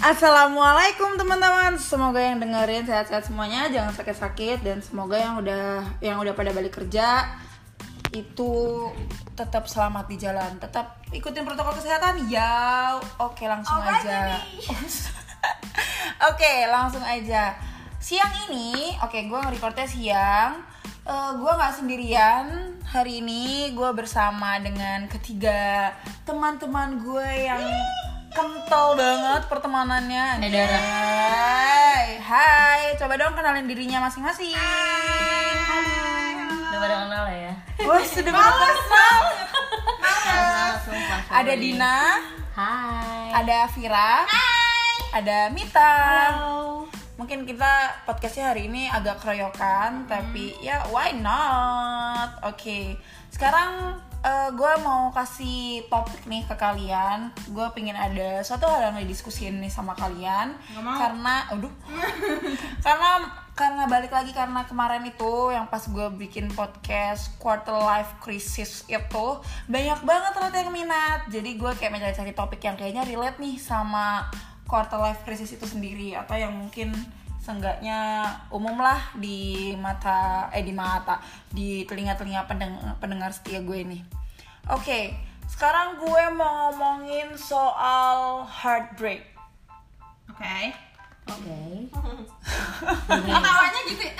Assalamualaikum teman-teman. Semoga yang dengerin sehat-sehat semuanya, jangan sakit-sakit dan semoga yang udah yang udah pada balik kerja itu tetap selamat di jalan. Tetap ikutin protokol kesehatan. Ya, oke langsung aja. oke, langsung aja. Siang ini, oke gue nge-recordnya siang. Eh, gue nggak sendirian hari ini. Gue bersama dengan ketiga teman-teman gue yang kental banget pertemanannya. Hai. Hai, hai. Coba dong kenalin dirinya masing-masing. Udah pada kenal ya? Wah, sudah pada kenal. Ada sorry. Dina, Hai ada Vira, ada Mita. Halo Mungkin kita podcastnya hari ini agak keroyokan, tapi ya why not? Oke, sekarang gue mau kasih topik nih ke kalian. Gue pengen ada suatu hal yang didiskusin nih sama kalian. Karena, aduh, karena karena balik lagi karena kemarin itu yang pas gue bikin podcast quarter life crisis itu banyak banget ternyata yang minat. Jadi gue kayak mencari-cari topik yang kayaknya relate nih sama quarter life crisis itu sendiri atau yang mungkin seenggaknya umum lah di mata eh di mata di telinga-telinga pendeng- pendengar setia gue nih. Oke, sekarang gue mau ngomongin soal heartbreak. Oke. Oke Ketawanya gitu. Eh,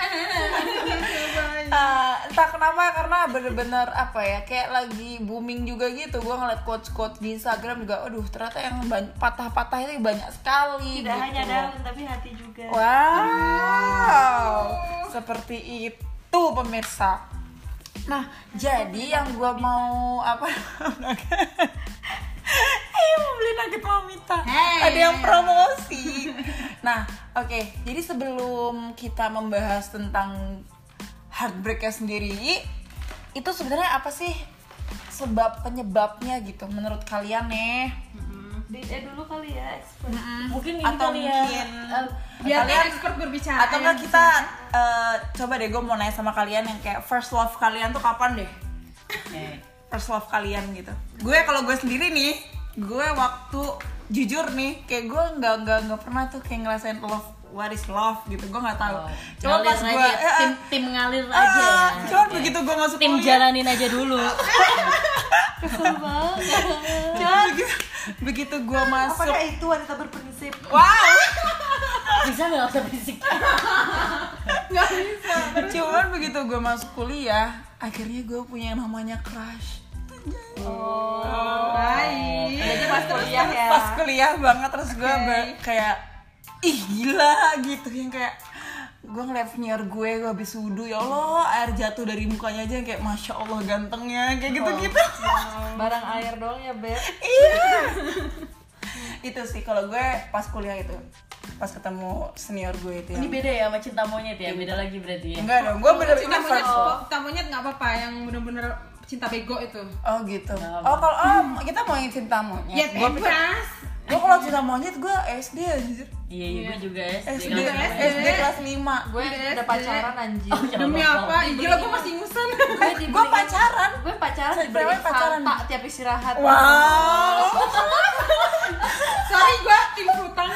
entah kenapa karena bener-bener apa ya kayak lagi booming juga gitu gue ngeliat quotes quotes di Instagram juga aduh ternyata yang patah-patah itu banyak sekali Tidak gitu. hanya daun tapi hati juga Wow, seperti itu pemirsa. Nah, jadi yang gue mau apa? Eh, mau beli nugget Mamita. Hey. Ada yang promosi. Nah, oke. Jadi sebelum kita membahas tentang heartbreaknya sendiri, itu sebenarnya apa sih sebab penyebabnya gitu menurut kalian nih? Eh dulu kali ya expert. Mungkin ini Atau kali ya. mungkin Biar Kalian- expert berbicara. atau enggak kita eh, coba deh gue mau nanya sama kalian yang kayak first love kalian tuh kapan deh? First love kalian gitu. Gue kalau gue sendiri nih gue waktu jujur nih kayak gue nggak nggak nggak pernah tuh kayak ngerasain love what is love gitu gue nggak tahu. Oh, cuma pas gue eh, eh, tim, tim ngalir ah, aja ya. cuman begitu gue masuk Tim kuliah, jalanin aja dulu. Cuman begitu begitu gue masuk Apakah itu wanita berprinsip? wow! Bisa gak usah berisik? Cuman begitu gue masuk kuliah akhirnya gue punya yang namanya crush. Baik. Jadi pas kuliah ya. pas kuliah banget terus gue kayak ih gila gitu. Yang kayak gue ngeliat senior gue gue habis wudhu ya Allah air jatuh dari mukanya aja yang kayak masya Allah gantengnya kayak gitu gitu Barang air doang ya, Beb. iya. Itu sih kalau gue pas kuliah itu pas ketemu senior gue itu Ini yang beda ya sama cinta monyet ya? Beda lagi berarti ya? Enggak dong gue bener Cinta ini monyet, first love. cinta monyet nggak apa-apa yang bener-bener cinta bego itu. oh gitu. Oh kalau oh kita mau yang cinta monyet. Ya gue bebas. Gue kalau cinta monyet gue SD anjir Iya, iya, gue juga SD SD. SD kelas 5 Gue udah pacaran anjir. Oh, Demi apa? Gila gue masih ngusen. gue pacaran Gue pacaran dibeliin pacaran. Fanta tiap istirahat. wow Sorry gue tim hutang.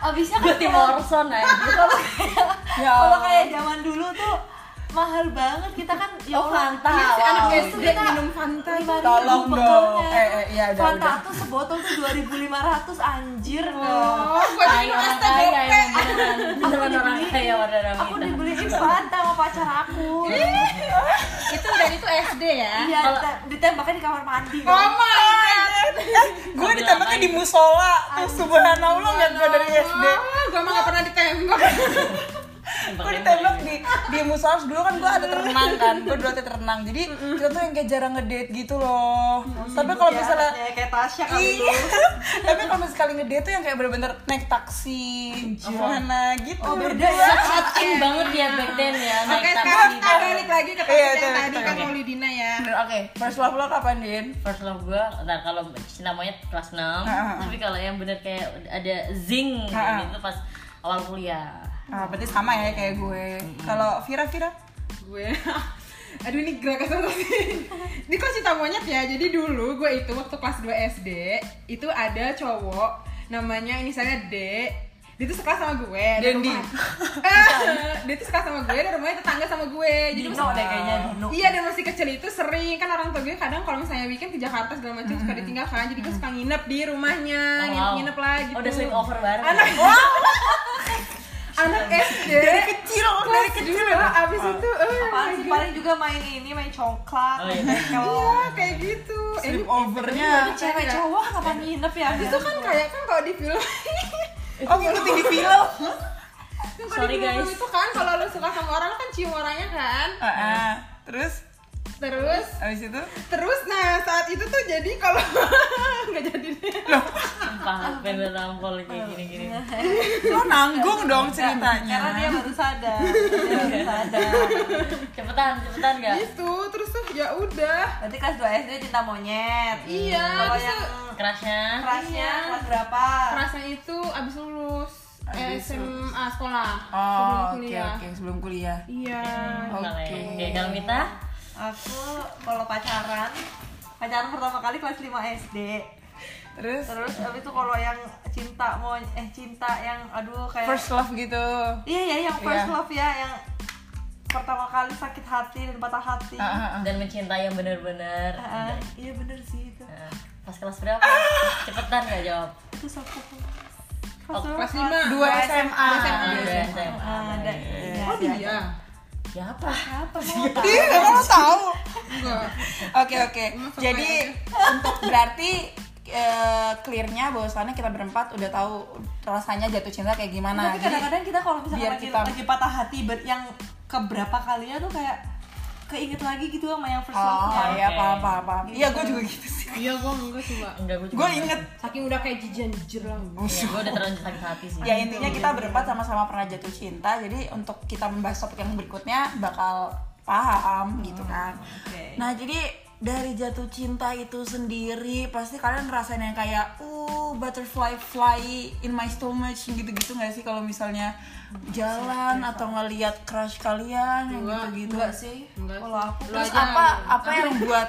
Abisnya Gue kan tim kalau- Orson aja kalau kayak Ya kalau kayak zaman dulu tuh mahal banget kita kan ya Oh, Fanta. iya, anak Wow. SD minum Fanta. Tolong dong. Eh, eh, iya, udah, Fanta udah. tuh sebotol tuh 2500 anjir Oh, gue minum es teh kaya gope. kaya warna aku dibeliin Fanta sama pacar aku Itu dan itu SD ya. iya ditembaknya di kamar mandi Oh my god. gue ditembaknya di musola tuh subhanallah nggak gue dari SD gue mah gak pernah ditembak. Gue ditembak di di musola? Dulu kan gue ada terenang kan gue dulu ada terenang. Jadi kita tuh yang kayak jarang ngedate gitu loh. Tapi kalau misalnya Ya, kayak Tasya kali Iya. tapi kalau misalnya sekali ngedate tuh yang kayak bener-bener naik taksi gimana gitu. Oh, beda ya. Search in banget ya back then ya Naik Oke, taksi. sekarang kita balik lagi ke topik Iya, yang tadi kan. Maulidina ya. oke. First love lo kapan din? First love gue, nah kalau monyet kelas 6 Ah, ah. Tapi kalau yang bener kayak ada zing Ah, ah. gitu pas awal kuliah ah, berarti sama ya kayak gue. Kalau Vira Vira? Gue. Aduh ini gerak sih? Ini kok cinta monyet ya? Jadi dulu gue itu waktu kelas 2 SD itu ada cowok namanya ini saya D. Dia tuh sekelas sama gue dan Dendi. rumah- dia tuh sekelas sama gue dan rumahnya tetangga sama gue. Jadi Dino deh kayaknya Dino. Iya dan masih kecil itu sering. Kan orang tua gue kadang kalau misalnya weekend ke Jakarta segala macam suka ditinggalkan. Jadi gue suka nginep di rumahnya Oh, wow. nginep-nginep lah gitu Oh, udah sering over bareng. anak ya? Anak SD dari kecil dari kelas kecil dua, abis itu eh, Apaan sih? paling juga main ini main coklat, Oh, iya. bekel. iya kayak gitu. Eh, ini- sleepovernya Cewek cowok kenapa nginep ya? itu kan kayak kan kalau di film oh ngikutin di film. Kan kalau Sorry, guys. itu kan kalau lu suka sama orang lu kan cium orangnya kan? Ah. terus terus abis itu terus nah saat itu tuh jadi kalau nggak jadi deh Sumpah, pengen rampol kayak gini-gini. lo nanggung dong Karena dia ceritanya baru sadar. Dia baru sadar. Cepetan, cepetan gak? itu terus tuh ya udah Berarti kelas 2 SD cinta monyet. Iya, Kalau yang Kerasnya. kerasnya Iya. kelas berapa? kerasnya itu abis lulus Abis SMA sekolah oh sebelum oke kuliah oke sebelum kuliah iya Oke. Oke, kalau Mita? Aku kalau pacaran pacaran pertama kali kelas 5 SD. terus Terus abis itu kalau yang cinta mau eh cinta yang aduh kayak first love gitu Iya ya yang first Iya. love ya yang pertama kali sakit hati dan patah hati. Ah, ah, ah. Dan mencintai yang benar-benar. Ah, iya bener sih itu. Nah, Pas kelas berapa? Cepetan gak jawab? Itu satu Oh, kelas lima dua SMA Dua SMA. Dua SMA. ada. Iya, oh iya. Siapa? Apa mau Ih, gak mau tahu. enggak Oke oke. Emang Jadi untuk berarti eh, clearnya bahwasannya kita berempat udah tahu rasanya jatuh cinta kayak gimana. Tapi kadang-kadang kita kalau misalnya lagi, kita- lagi patah hati ber- yang keberapa kalinya tuh kayak keinget lagi gitu sama yang first oh love-nya. iya Oke. paham paham paham. Iya gue juga gitu sih. Iya gua enggak coba Enggak, gue Gue inget. saking udah kayak jijian jijir lah Ya, gue udah terlanjur sakit hati sih. Ya intinya kita berempat sama-sama pernah jatuh cinta. Jadi untuk kita membahas topik yang berikutnya bakal paham gitu kan. Oke. Nah jadi dari jatuh cinta itu sendiri pasti kalian ngerasain yang kayak uh butterfly fly in my stomach gitu-gitu nggak sih kalau misalnya jalan atau ngelihat crush kalian yang gitu-gitu. Enggak sih. Enggak. Kalau aku Terus apa apa yang buat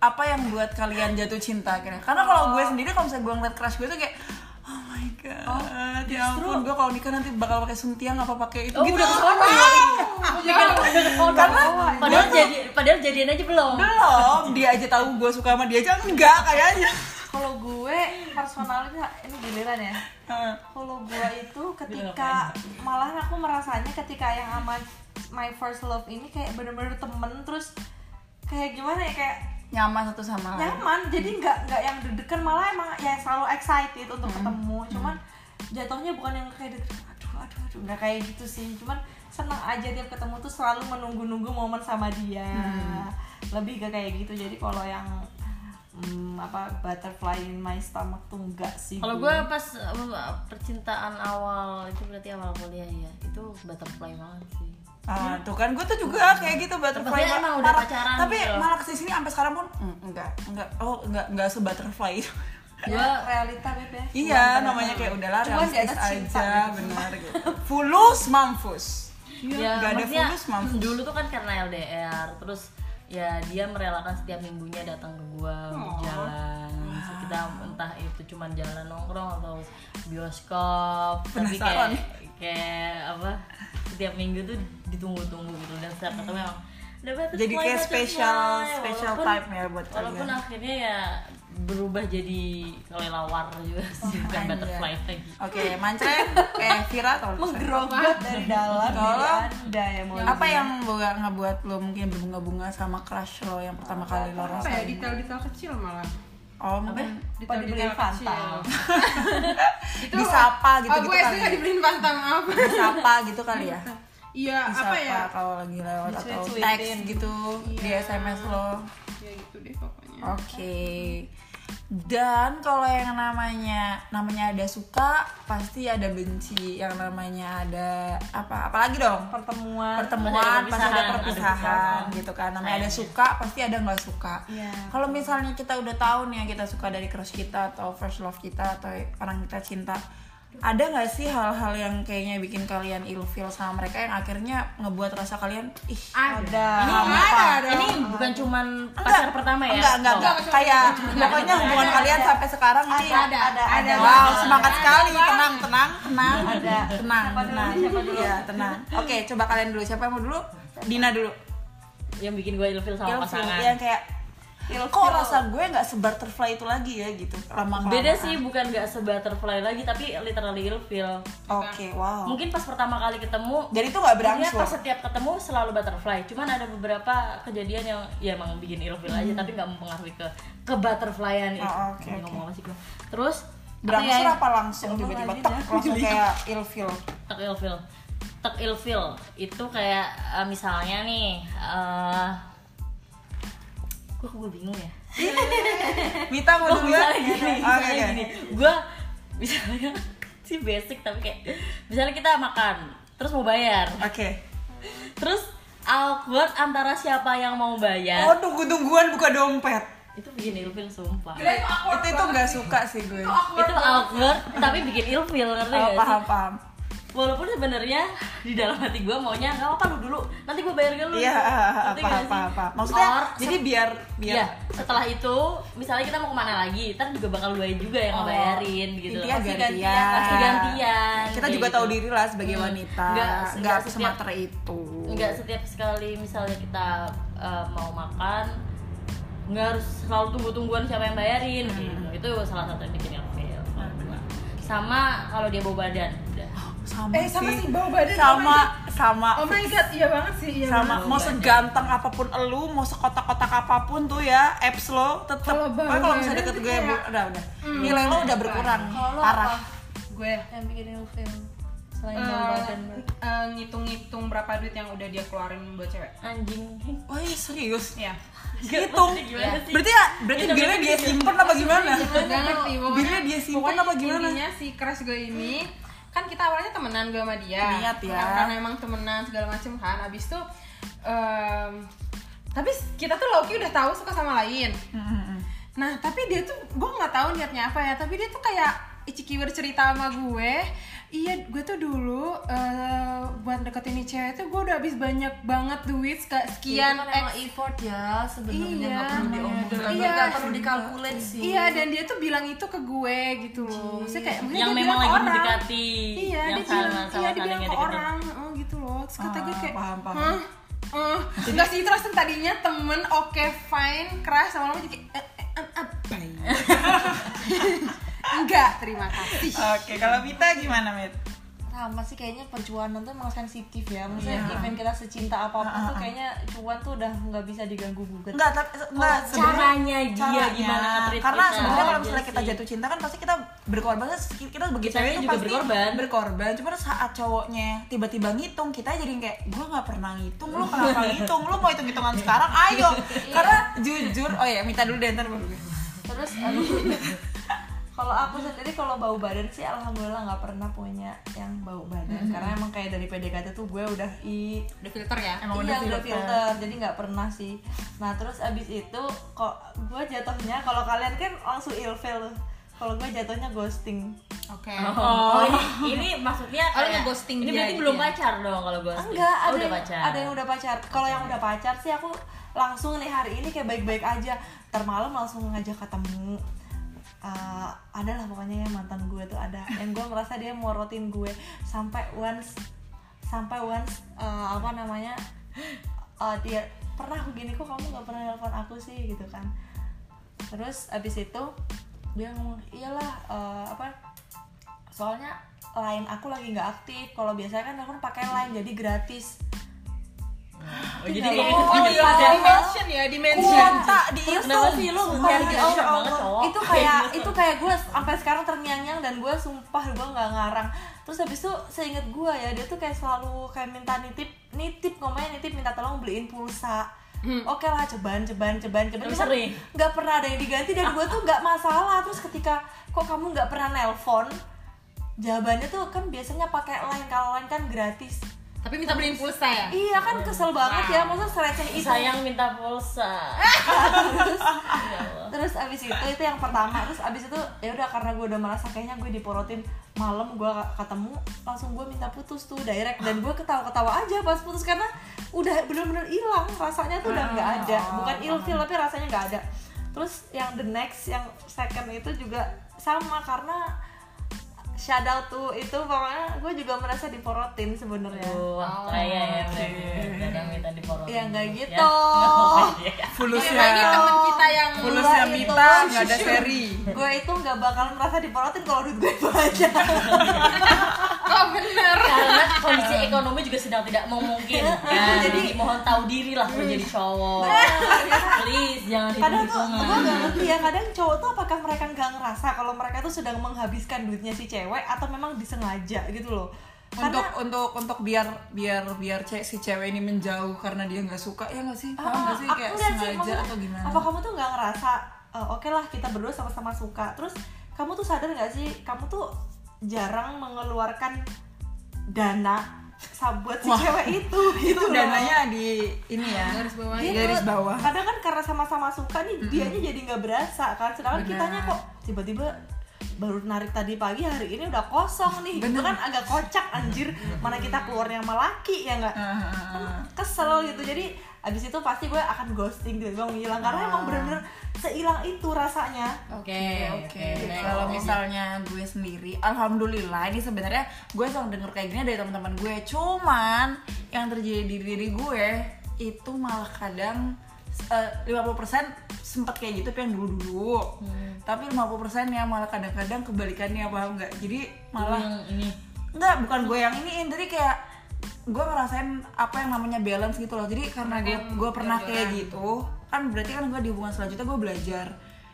apa yang buat kalian jatuh cinta kira? Karena kalau gue sendiri kalau misalnya gue ngeliat crush gue tuh kayak oh my god, ya ampun gue kalau nikah nanti bakal pakai suntiang apa pakai itu Oh, gitu. udah ke sana ya? Karena Padahal jadi padahal jadian aja belum. belum dia aja tahu gue suka sama dia aja enggak kayaknya. kalau gue personalnya ini giliran ya. Heeh. Kalau gue itu ketika malah aku merasanya ketika yang sama my first love ini kayak bener-bener temen terus kayak gimana ya kayak nyaman satu sama lain. nyaman jadi nggak nggak yang deg-degan malah emang ya selalu excited untuk ketemu. Cuman jatuhnya bukan yang kayak deg aduh aduh aduh nggak kayak gitu sih. Cuman senang aja tiap ketemu tuh selalu menunggu-nunggu momen sama dia. Lebih ke kayak gitu. Jadi kalau yang hmm, apa butterfly in my stomach tuh enggak sih Kalau gue pas percintaan awal itu berarti awal kuliah ya itu butterfly banget sih. Ah, tuh kan gue tuh juga kayak gitu butterfly. Maksudnya emang udah pacaran Tapi gitu malah ke sini sini sampai sekarang pun mm, enggak, enggak. Oh, enggak enggak se butterfly itu. ya, realita beb ya iya, namanya kayak udahlah Cuman di realistis aja, gitu. benar gitu. Fulus mampus. ya, nggak ada fulus, mampus. dulu tuh kan karena LDR terus ya dia merelakan setiap minggunya datang ke gua untuk jalan kita entah itu cuman jalan nongkrong atau bioskop tapi Penasaran. kayak kayak apa setiap minggu tuh ditunggu-tunggu gitu dan setiap ketemu memang udah butterfly, Jadi kayak butterfly. special special Walaupun- time ya buat walaupun kalian. akhirnya ya berubah jadi kelelawar juga sih bukan anjay. butterfly lagi Oke, mancret eh Vira atau menggerogot dari dalam Kalau- diri anda ya mau apa yang buat ngebuat lo mungkin berbunga-bunga sama crush lo yang pertama kali lo apa ya rasain? detail-detail kecil malah Oh, mungkin Apa dibeliin Fanta? itu disapa gitu oh gitu kali. nggak dibeliin Fanta maaf Disapa gitu kali ya. iya apa ya kalau lagi lewat atau teks gitu di Iya. SMS lo. ya gitu deh pokoknya Oke. Dan kalau yang namanya namanya ada suka, pasti ada benci. Yang namanya ada apa? Apalagi dong? pertemuan Pertemuan, pasti ada perpisahan, ada perpisahan perpisahan. gitu kan. Namanya ada suka, pasti ada nggak suka. Iya. Kalau misalnya kita udah tahu nih yang kita suka dari crush kita atau first love kita atau orang kita cinta, ada nggak sih hal-hal yang kayaknya bikin kalian ilfeel sama mereka yang akhirnya ngebuat rasa kalian ih ada. ini Apa? ini bukan cuman pacar pertama ya? Enggak enggak Oh. enggak kayak pokoknya hubungan kalian sampai sekarang ini ada ada ada. wow semangat sekali. Tenang tenang tenang. Ada. tenang Siapa dulu? tenang. Siapa dulu? Iya, tenang. Oke coba kalian dulu. Siapa yang mau dulu? Dina dulu. Yang bikin gue ilfeel sama Ilfeel, pasangan. yang kayak kok rasa gue nggak sebutterfly itu lagi ya gitu? Lama beda sih bukan nggak sebutterfly lagi tapi literally ilfeel oke wow. Mungkin pas pertama kali ketemu jadi itu nggak Maksudnya berangsur? pas setiap ketemu selalu butterfly. Cuman ada beberapa kejadian yang ya emang bikin ilfeel aja tapi nggak mempengaruhi ke ke butterflyan itu. Hmm. Oh, oke, Ini oke. ngomong apa sih gue terus berangsur ya, apa langsung? tiba-tiba tek dah. langsung kayak ilfeel tek ilfeel tek ilfeel itu kayak eh, misalnya nih eh gue gue bingung ya Mita mau Oh, dulu misalnya gini, Oke, misalnya oke. gini. Gue misalnya sih basic tapi kayak misalnya kita makan terus mau bayar. oke Terus awkward antara siapa yang mau bayar. oh tunggu-tungguan buka dompet Itu bikin ilfil sumpah. Gila, itu itu itu nggak suka sih gue Itu awkward Itu awkward tapi bikin ilfil ngerti Oh, gak sih? paham paham Walaupun sebenarnya di dalam hati gue maunya nggak apa-apa lu dulu, nanti gue bayar ke lu. iya sih? paham paham maksudnya Or, jadi biar biar Iya, setelah itu misalnya kita mau ke mana lagi, ntar juga bakal gue juga yang Oh, ngebayarin gitu. intinya Pasti gantian. Pasti gantian. kita juga gitu. tahu diri lah sebagai Hmm. wanita Nggak- nggak semata itu nggak setiap sekali misalnya kita uh, mau makan nggak harus selalu tunggu-tungguan siapa yang bayarin Hmm. gitu itu salah satu yang bikin ilfeel sama kalau dia bawa badan sama Eh, sama sih, bau badan, sama oh sama Oh my god, iya banget sih, iya sama banget. mau seganteng apa pun elu mau sekotak-kotak apa pun tuh ya apps lo tetep. Kalau kalau misalnya deket gue bu- udah udah. nilai lo udah berkurang. Kalau lo parah. apa? Gue yang bikin ilfeel selain bau badan eh, ngitung-ngitung berapa duit yang udah dia keluarin buat cewek. anjing. Oh iya serius? Iya. hitung sih? berarti ya berarti Hitung- bilnya dia hitung- simpen apa gimana? Gak ngerti pokoknya. Bilnya dia simpen apa gimana? Intinya si crush gue ini kan kita awalnya temenan gue sama dia. Niat ya. Karena- emang temenan segala macem kan. Abis itu em, tapi kita tuh Loki udah tahu suka sama lain. Nah, tapi dia tuh gue nggak tahu niatnya apa ya, tapi dia tuh kayak Ichiki bercerita sama gue, iya gue tuh dulu eh, buat deketin ini cewek tuh gue udah habis banyak banget duit sekian itu kan emang effort ya sebenarnya Iya. nggak perlu diomongin lagi Iya. nggak perlu dikalkulat sih Iya dan dia tuh bilang itu ke gue gitu loh. Maksudnya kayak yang dia memang bilang lagi orang. mendekati Iya, yang dia bilang, sama iya sama dia bilang ke orang, oh gitu loh. Terus kata gue Ah, kayak, paham, paham. Hah? Eh, enggak sih terus tadinya temen oke fine keras sama lama jadi eh, eh, eh, eh, bye. Enggak terima kasih. Oke kalau Mita gimana Mit? Sama sih kayaknya perjuangan tuh emang sensitif ya. Maksudnya even kita secinta apa pun tuh kayaknya cuan tuh udah nggak bisa diganggu gugat. Enggak, tapi enggak Oh, caranya dia caranya. gimana Karena kita. sebenarnya kalau Iya misalnya kita jatuh cinta kan pasti kita berkorban kita sebagai cewek juga pasti berkorban. berkorban. Cuma saat cowoknya tiba-tiba ngitung kita jadi kayak gue nggak pernah ngitung lu kenapa ngitung? Lu mau hitung hitungan sekarang? Ayo. Karena jujur oh ya minta dulu deh ntar baru terus aduh, kalau aku sendiri kalau bau badan sih alhamdulillah nggak pernah punya yang bau badan. Karena emang kayak dari PDKT tuh gue udah i udah filter ya? Emang iya udah udah filter. filter. Jadi nggak pernah sih. Nah terus abis itu kok gue jatuhnya kalau kalian kan langsung ilfeel kalau gue jatuhnya ghosting. Oke. Oh, ini, ini maksudnya Oh, lu kayak nge-ghosting ini berarti gitu belum ya? pacar dong kalau gue enggak oh, ada udah yang, pacar. ada yang udah pacar. Kalau yang udah pacar sih aku langsung nih hari ini kayak baik-baik aja. Termalam langsung ngajak ketemu Eh, ada lah pokoknya yang mantan gue tuh ada. Yang gue merasa dia morotin gue sampai once sampai once eh, apa namanya eh, dia pernah aku gini kok kamu nggak pernah nelfon aku sih? gitu kan. Terus abis itu dia ngomong iyalah eh, apa soalnya line aku lagi nggak aktif. Kalau biasanya kan nelfon pakai line jadi gratis oh, jadi Iya. kayak oh iya Padahal- dimension ya dimension. Kuota di kenapa sih lu demi gacha Allah. banget cowok. itu kayak itu kayak gue sampai sekarang terngiang-ngiang dan gue sumpah gue nggak ngarang. Terus habis itu seinget gue ya dia tuh kayak selalu kayak minta nitip nitip ngomongnya nitip minta tolong beliin pulsa. Oke lah cobaan cobaan cobaan cobaan Cuman sering. nggak pernah ada yang diganti dan gue tuh nggak masalah. Terus ketika kok kamu nggak pernah nelpon jawabannya tuh kan biasanya pakai line kalau line kan gratis Tapi minta beliin pulsa ya? iya kan kesel banget ya masa sereceh itu. Sayang minta pulsa. Terus abis itu itu yang pertama. Terus abis itu ya udah karena gue udah merasa kayaknya gue diporotin malam gue ketemu langsung gue minta putus tuh direct. Dan gue ketawa-ketawa aja pas putus karena udah bener-bener hilang rasanya tuh udah nggak ada. Bukan ilfil tapi rasanya nggak ada. Terus yang the next yang second itu juga sama karena shadow tuh itu pokoknya gue juga merasa diporotin sebenarnya. Wah, kaya ya kadang minta diporotin. Ya, nggak Ya. gitu. Oh. Ini Fulusnya teman kita yang Fulusnya Mita nggak ada seri. gue itu nggak bakalan merasa diporotin kalau duit gue banyak. Oh bener. Karena kondisi ekonomi juga sedang tidak memungkinkan. Jadi- jadi mohon tahu diri lah menjadi cowok. Please jangan kadang tuh gue gak ngerti ya kadang cowok tuh apakah mereka nggak ngerasa kalau mereka tuh sedang menghabiskan duitnya si cewek atau memang disengaja gitu loh. Untuk karena untuk untuk biar biar biar cewek si cewek ini menjauh karena dia nggak suka ya nggak sih? Paham nggak sih? Ah, kayak sih, sengaja maksudnya, atau gimana? apa kamu tuh nggak ngerasa "Eh, oke lah kita berdua sama-sama suka. Terus kamu tuh sadar nggak sih kamu tuh jarang mengeluarkan dana buat si Wah, cewek itu gitu itu loh. dananya di ini ya Garis bawah. Gitu. garis bawah. Kadang kan karena sama-sama suka nih dianya jadi nggak berasa kan. Sedangkan Benar. kitanya kok tiba-tiba baru narik tadi pagi hari ini udah kosong nih. Itu kan agak kocak anjir. Mana kita keluarnya sama laki ya nggak? Ah, ah, kan ah. kesel gitu. Jadi abis itu pasti gue akan ghosting gitu gue menghilang karena emang bener-bener sehilang itu rasanya. Oke Oke, kalau misalnya gue sendiri, alhamdulillah ini sebenarnya gue selalu denger kayak gini dari teman-teman gue. Cuman yang terjadi di diri gue itu malah kadang eh, 50% sempat kayak gitu tapi yang dulu-dulu. Tapi 50% yang malah kadang-kadang kebalikannya paham nggak? Jadi malah yang ini. Enggak, bukan gue yang ini jadi kayak gue ngerasain apa yang namanya balance gitu loh. Jadi karena gue gue pernah kayak gitu kan berarti kan gue di hubungan selanjutnya gue belajar.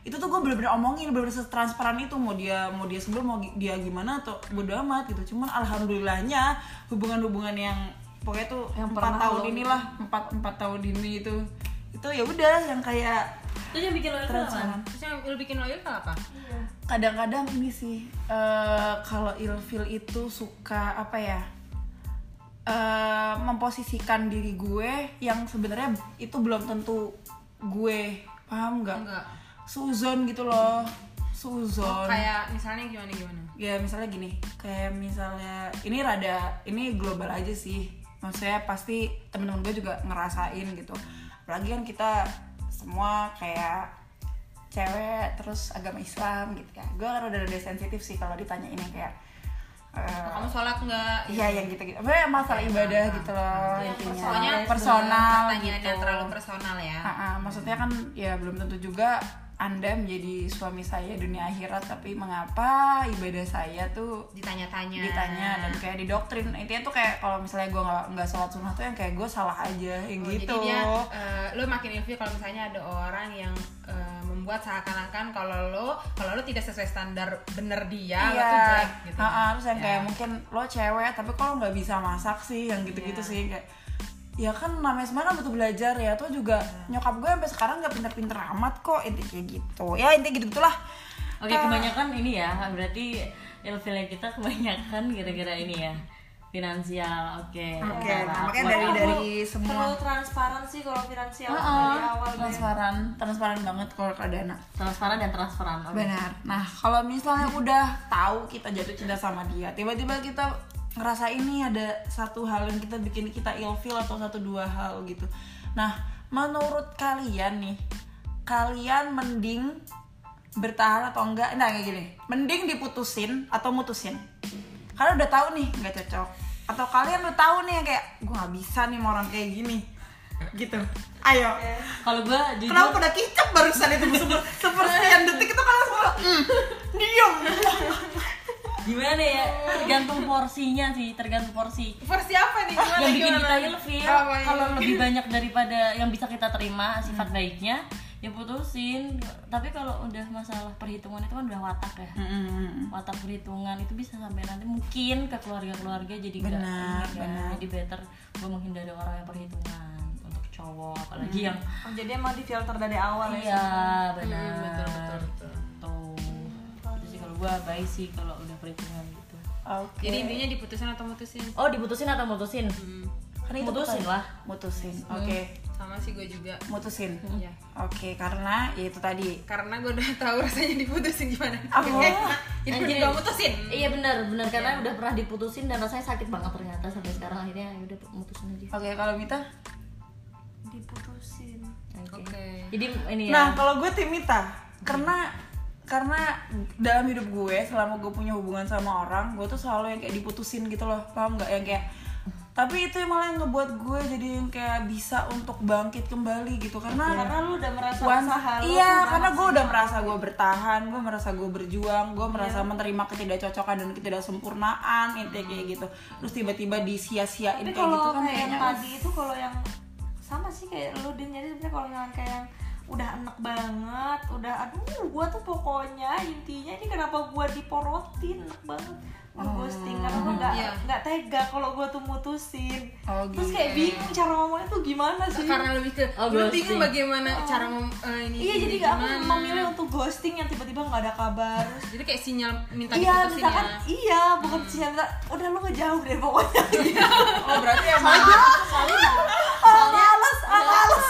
Itu tuh gue bener-bener omongin bener-bener transparan itu mau dia mau dia sebelum mau dia gimana atau bodo amat gitu. Cuman alhamdulillahnya hubungan-hubungan yang pokoknya tuh Yang empat tahun lo- inilah empat empat tahun ini itu itu ya udah yang kayak itu yang bikin lo itu apa? Terus yang lu bikin loyal tuh apa? kadang-kadang ini sih eh, kalau ilfil itu suka apa ya eh, memposisikan diri gue yang sebenarnya itu belum tentu gue. Paham nggak? Enggak. Suzon gitu loh. Oh, suzon Kayak misalnya gimana gimana? ya misalnya gini kayak misalnya ini rada ini global aja sih. Maksudnya pasti temen-temen gue juga ngerasain gitu apalagi kan kita semua kayak cewek terus agama Islam gitu ya gue rada rada sensitif sih kalau ditanya ini kayak eh, Kamu sholat nggak? Iya yang gitu-gitu. Apa masalah ibadah gitu loh intinya. Pokoknya personal pertanyaan gitu. yang terlalu personal ya. Ah, ah, maksudnya kan ya belum tentu juga anda menjadi suami saya dunia akhirat tapi mengapa ibadah saya tuh Ditanya-tanya. ditanya dan kayak didoktrin intinya tuh kayak kalau misalnya gue nggak nggak sholat sunnah tuh yang kayak gue salah aja yang Oh, gitu Jadi dia, eh, lo makin ilfil kalau misalnya ada orang yang eh, membuat seakan-akan kalau lo kalau lo tidak sesuai standar bener dia, lo tuh jelek gitu. Ah, ah, terus yang Ya. kayak mungkin lo cewek tapi lo nggak bisa masak sih yang gitu-gitu Iya. sih kayak ya kan namanya semua kan butuh belajar ya tuh juga Iya. nyokap gue sampai sekarang nggak pinter-pinter amat kok intinya gitu ya intinya gitu gitulah Oke, kebanyakan ini ya, berarti ilfilnya kita kebanyakan gara-gara ini ya finansial. Oke. Oke, Antara nah, makanya apa- dari dari semua perlu transparan sih kalau finansial Ah, dari ah, awal gue. transparan transparan banget kalau ke dana transparan dan transparan. Oke. benar nah kalau misalnya udah tahu kita jatuh cinta sama dia tiba-tiba kita ngerasa ini ada satu hal yang kita bikin kita ilfil atau satu dua hal gitu. Nah menurut kalian nih kalian mending bertahan atau enggak? Nah kayak gini mending diputusin atau mutusin? Kalian udah tahu nih nggak cocok. Atau kalian udah tahu nih kayak gue nggak bisa nih sama orang kayak gini. Gitu. Ayo. Kalau gue jujur Kenapa pada kicap barusan itu? Seper, sepersekian detik itu kan langsung mm, diem. Gimana ya? Tergantung porsinya sih, tergantung porsi. Versi apa nih? Gimana yang bikin gimana? kita ilfil Oh, iya. kalau lebih banyak daripada yang bisa kita terima sifat baiknya ya putusin tapi kalau udah masalah perhitungan itu kan udah watak ya watak perhitungan itu bisa sampai nanti mungkin ke keluarga-keluarga jadi Benar, ini kan. benar. jadi better gue menghindari orang yang perhitungan untuk cowok apalagi yang Oh, jadi emang di filter dari awal ya iya benar betul, betul, betul. tuh gue baik sih kalau udah perhitungan gitu Oke. Jadi intinya diputusin atau mutusin? Oh diputusin atau mutusin? Hmm. Karena itu mutusin lah. Mutusin. Oke. Sama sih gue juga. Mutusin. Iya. Oke, karena ya itu tadi. Karena gue udah tahu rasanya diputusin gimana. Oh. Itu Anjir. juga mutusin. Iya benar, benar karena udah pernah diputusin dan rasanya sakit banget ternyata sampai sekarang akhirnya ya udah mutusin aja. Oke, kalau Mita? diputusin Oke. Jadi ini ya. Nah, kalau gue tim Mita, karena karena dalam hidup gue selama gue punya hubungan sama orang, gue tuh selalu yang kayak diputusin gitu loh, paham nggak? Yang kayak tapi itu yang malah yang ngebuat gue jadi yang kayak bisa untuk bangkit kembali gitu. Karena karena lu udah merasa Once- usaha lu iya karena gue udah merasa gue bertahan gue merasa gue berjuang gue merasa menerima ketidakcocokan dan ketidaksempurnaan intinya kayak gitu. Terus tiba-tiba disia-siain kayak gitu kan kayak yang tadi itu kalau yang sama sih kayak lu din. Jadi sebenarnya kalau yang kayak yang udah enak banget udah aduh gua tuh pokoknya intinya ini kenapa gua diporotin enak banget gua ghosting karena gua nggak Iya. nggak tega kalau gua tuh mutusin. Oh, terus gitu. kayak bingung cara ngomongnya tuh gimana sih? Karena lebih ke Oh, ghosting. bingung bagaimana cara ngom eh, ini. iya jadi nggak aku memilih untuk ghosting yang tiba-tiba nggak ada kabar. Jadi kayak sinyal minta iya diputusin misalkan ya. iya bukan sinyal minta, udah lu ngejauh deh pokoknya. Oh berarti emang ah males ah males.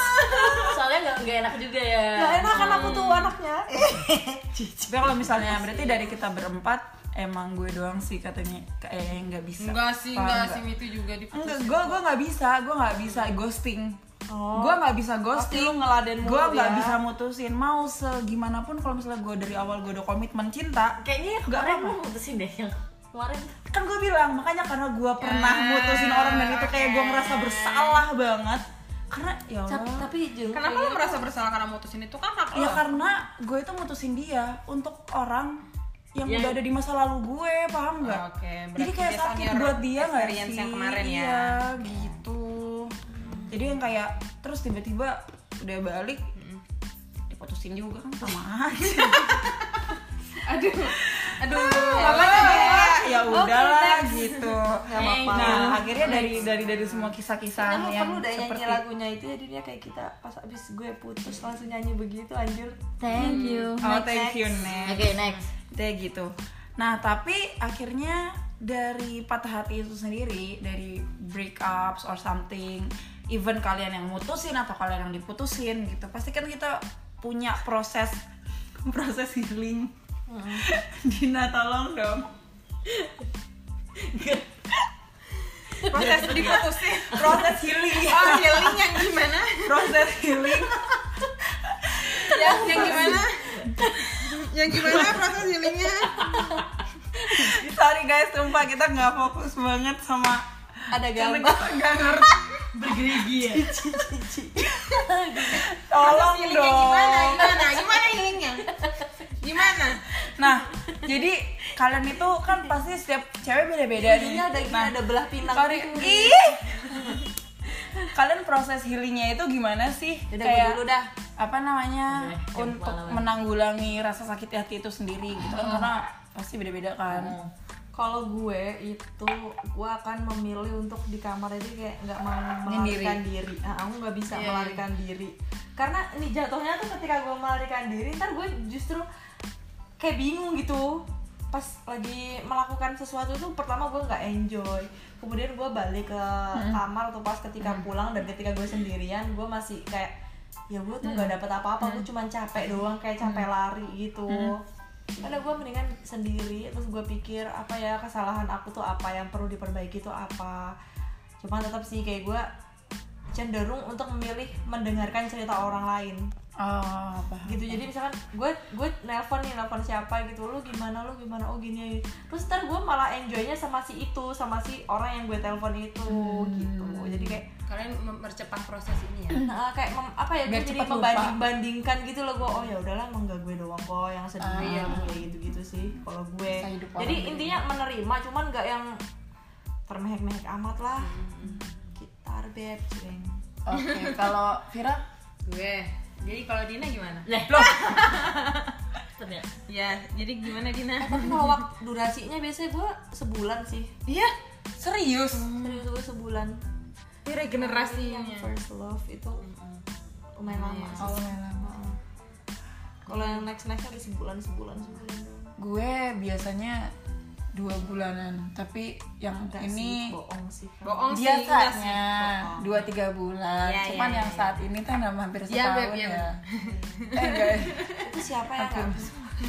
soalnya nggak nggak enak juga ya. Gak enak kan aku tuh anaknya. Tapi kalau misalnya berarti dari kita berempat emang gue doang sih katanya kayak yang nggak bisa Enggak sih, enggak nggak? sih itu juga diputusin. Enggak, gue gue nggak bisa, gue nggak bisa ghosting. Oh. Gue nggak bisa ghosting. lu ngeladen mulu Gue nggak ya. bisa mutusin. Mau segimana pun kalau misalnya gue dari awal gue udah komitmen cinta, Kayaknya yang Nggak kemarin apa-apa. lu mutusin deh yang kemarin. kan gue bilang makanya karena gue pernah mutusin orang dan itu kayak gue ngerasa bersalah banget. Karena ya Tapi, Allah. tapi Jung, Kenapa lu merasa bersalah karena mutusin itu kan hak Ya lo? karena gue itu mutusin dia untuk orang yang Yang- udah ada di masa lalu gue, paham nggak? Oke, Jadi berarti kayak sakit buat dia nggak sih? yang kemarin ya. Iya, gitu. Jadi yang kayak terus tiba-tiba udah balik diputusin juga kan sama aja. Aduh. Aduh. Makanya kayak ya udahlah next. gitu. Nggak apa-apa. Nah, akhirnya dari dari dari semua kisah-kisah yang perlu nyanyi seperti lagunya itu jadi dia kayak kita pas abis gue putus langsung nyanyi begitu anjir Thank you. Oh, thank you, Next. Oke, next. Kayak gitu. Nah, tapi akhirnya dari patah hati itu sendiri, dari breakups or something, even kalian yang mutusin atau kalian yang diputusin gitu, pasti kan kita punya proses proses healing. Dina tolong dong. Proses diputusin. Proses healing. Oh, healing yang gimana? Proses healing. yang, yang gimana? yang gimana proses healingnya? Sorry guys, sumpah kita nggak fokus banget sama ada gambar nggak ngerti. Bergerigi ya. Tolong dong. gimana? Gimana? Gimana healingnya? Gimana? Nah, jadi kalian itu kan pasti setiap cewek beda-beda nih. ujungnya ada gini Nah, ada belah pinang kalian, gitu ih, kalian proses healingnya itu gimana sih? Udah, gue dulu dah. apa namanya untuk pengalaman. menanggulangi rasa sakit hati itu sendiri gitu kan karena pasti beda-beda kan. kalau gue itu gue akan memilih untuk di kamar itu kayak nggak mau melarikan diri ah, aku nggak bisa Iya. melarikan diri karena ini jatuhnya tuh ketika gue melarikan diri ntar gue justru kayak bingung gitu. Pas lagi melakukan sesuatu tuh pertama gue nggak enjoy. Kemudian gue balik ke kamar atau pas ketika pulang dan ketika gue sendirian gue masih kayak ya gue tuh nggak dapet apa-apa gue cuma capek doang kayak capek lari gitu. Karena gue mendingan sendiri terus gue pikir apa ya kesalahan aku tuh apa yang perlu diperbaiki tuh apa. Cuman tetap sih kayak gue cenderung untuk memilih mendengarkan cerita orang lain Oh, apa? gitu jadi misalkan gue gue nelpon nih nelpon siapa gitu lu gimana lu gimana oh gini terus ntar gue malah enjoynya sama si itu sama si orang yang gue telepon itu gitu jadi kayak Kalian mempercepat proses ini ya? nah, kayak mem- apa ya gue jadi membanding bandingkan gitu loh gue oh ya udahlah emang gak gue doang kok yang sedih Ah. ya kayak gitu gitu sih kalau gue jadi intinya menerima cuman gak yang termehek-mehek amat lah Hmm. gitar beb ceng Oke, kalau Vira Gue. Jadi kalau Dina gimana? loh Ternyata. Ya, jadi gimana Dina? tapi kalau waktu durasinya biasanya gue sebulan sih Iya. serius. serius gue sebulan Ini regenerasinya. yang first love itu lumayan lama sih. Oh, lumayan lama. Kalau yang next nextnya udah sebulan sebulan sebulan. Gue biasanya dua bulanan. Tapi yang Enggak ini sih, bohong sih Kak. bohong sih enggak sih. Biasanya dua tiga bulan. Iya, cuman iya, yang iya. saat ini tuh udah hampir Iya, setahun Beb, iya, ya. Eh enggak. Ya. itu siapa ya kak?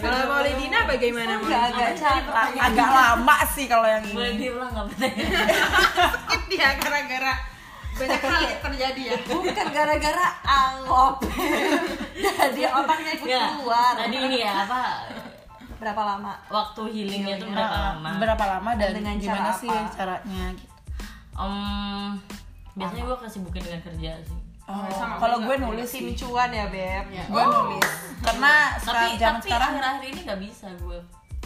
kalau Maulidina bagaimana Enggak, agak capek. agak lama sih kalau yang boleh ini. Diulang nggak sakit dia gara-gara banyak hal yang terjadi ya. Bukan gara-gara angop jadi otaknya ikut Nggak, keluar. tadi ini ya apa berapa lama waktu healingnya tuh berapa lama? Berapa lama dan Dengan gimana cara sih apa? caranya gitu? Em, biasanya gue kesibukin dengan kerja sih. Oh, kalau gue nulis si sih. Cuan ya beb. Gue nulis. karena tapi sekarang tapi sekarang akhir-akhir ini nggak bisa gue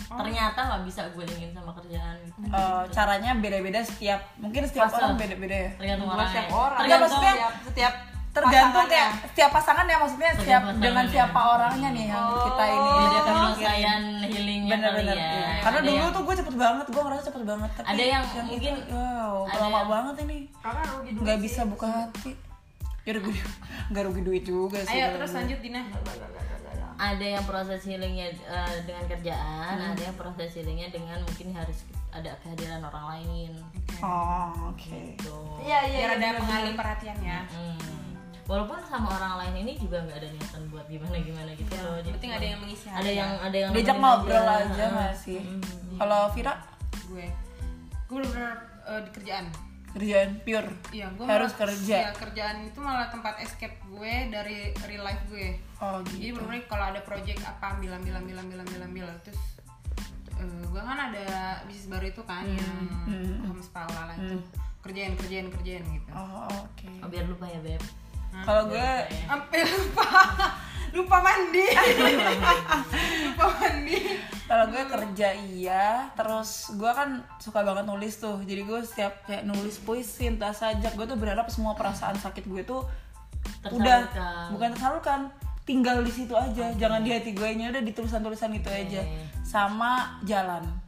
ternyata nggak bisa gue linkin sama kerjaan gitu. Eh, caranya beda-beda setiap mungkin setiap Fase. orang beda-beda ya. Tergantung Bukan orangnya setiap orang. Enggak, tergantung maksudnya- setiap setiap tergantung pasangannya. kayak setiap pasangan ya maksudnya setiap dengan pasangannya. siapa orangnya nih yang kita ini. Beda mikirin. penyelesaian healingnya kali bener-bener ya. Iya. karena Ada dulu yang- tuh gue cepet banget gue ngerasa cepet banget tapi Ada yang itu, mungkin- wow ada lama yang- banget ini. Rugi nggak bisa buka hati. Ya gue nggak rugi duit juga sih. Ayo terus lanjut Dina. Ada yang proses healingnya eh, dengan kerjaan Hmm. ada yang proses healingnya dengan mungkin harus ada kehadiran orang lain. Oh oke. Gitu. Iya iya biar iya, ada bener-bener. pengalih perhatian ya. Hmm. Walaupun sama orang lain ini juga nggak ada niatan buat gimana gimana gitu loh. Jadi penting ada yang mengisi ada yang ada yang diajak ngobrol aja. Heeh. nggak sih? Hmm. kalau Vira? Gue. Gue bener-bener eh, di kerjaan. Kerjaan pure? Iya, gue Harus malah- kerja. Iya, kerjaan itu malah tempat escape gue dari real life gue. oh Jadi gitu. bener-bener kalau ada project apa ambil ambil ambil ambil ambil ambil terus eh, gue kan ada bisnis baru itu kan yang home spa lala itu. Kerjain kerjain kerjain gitu. oh oke. Oh, biar lupa ya beb kalau gue Sampai lupa. Lupa mandi. lupa mandi. kalau gue kerja iya. Terus gue kan suka banget nulis tuh. Jadi gue setiap kayak nulis puisi entah sajak gue tuh berharap semua perasaan sakit gue tuh udah Tersalurkan. bukan tersalurkan tinggal di situ aja. Jangan di hati gue nya udah di tulisan-tulisan itu aja. Sama jalan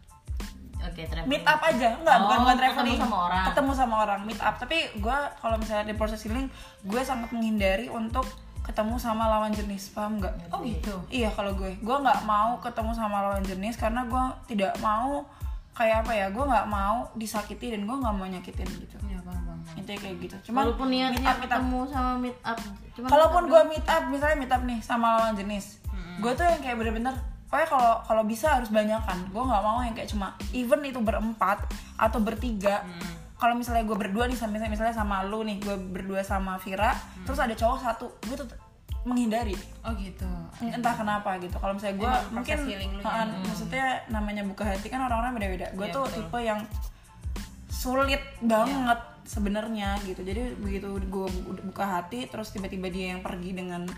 oke traveling. meet up aja enggak Oh, bukan bukan ketemu traveling sama orang. ketemu sama orang meet up tapi gue kalau misalnya di proses healing gue sangat menghindari untuk ketemu sama lawan jenis paham nggak Oh gitu. Iya kalau gue, gue nggak mau ketemu sama lawan jenis karena gue tidak mau kayak apa ya, gue nggak mau disakiti dan gue nggak mau nyakitin gitu. Iya bang bang. Intinya kayak gitu. Cuman walaupun niatnya meet up, meet up. ketemu sama meet up cuma Kalaupun gue meet up, misalnya meet up nih sama lawan jenis, gue tuh yang kayak bener-bener Pokoknya kalau kalau bisa harus banyakan. Gue nggak mau yang kayak cuma even itu berempat atau bertiga. Kalau misalnya gue berdua nih, sama- misalnya misalnya sama lu nih, gue berdua sama Vira, terus ada cowok satu, gue tuh menghindari Oh gitu. entah kenapa gitu kalau misalnya gue mungkin lu ya? uh, maksudnya namanya buka hati kan orang-orang beda-beda gue Iya, tuh betul. tipe yang sulit banget sebenarnya gitu jadi begitu gue buka hati terus tiba-tiba dia yang pergi dengan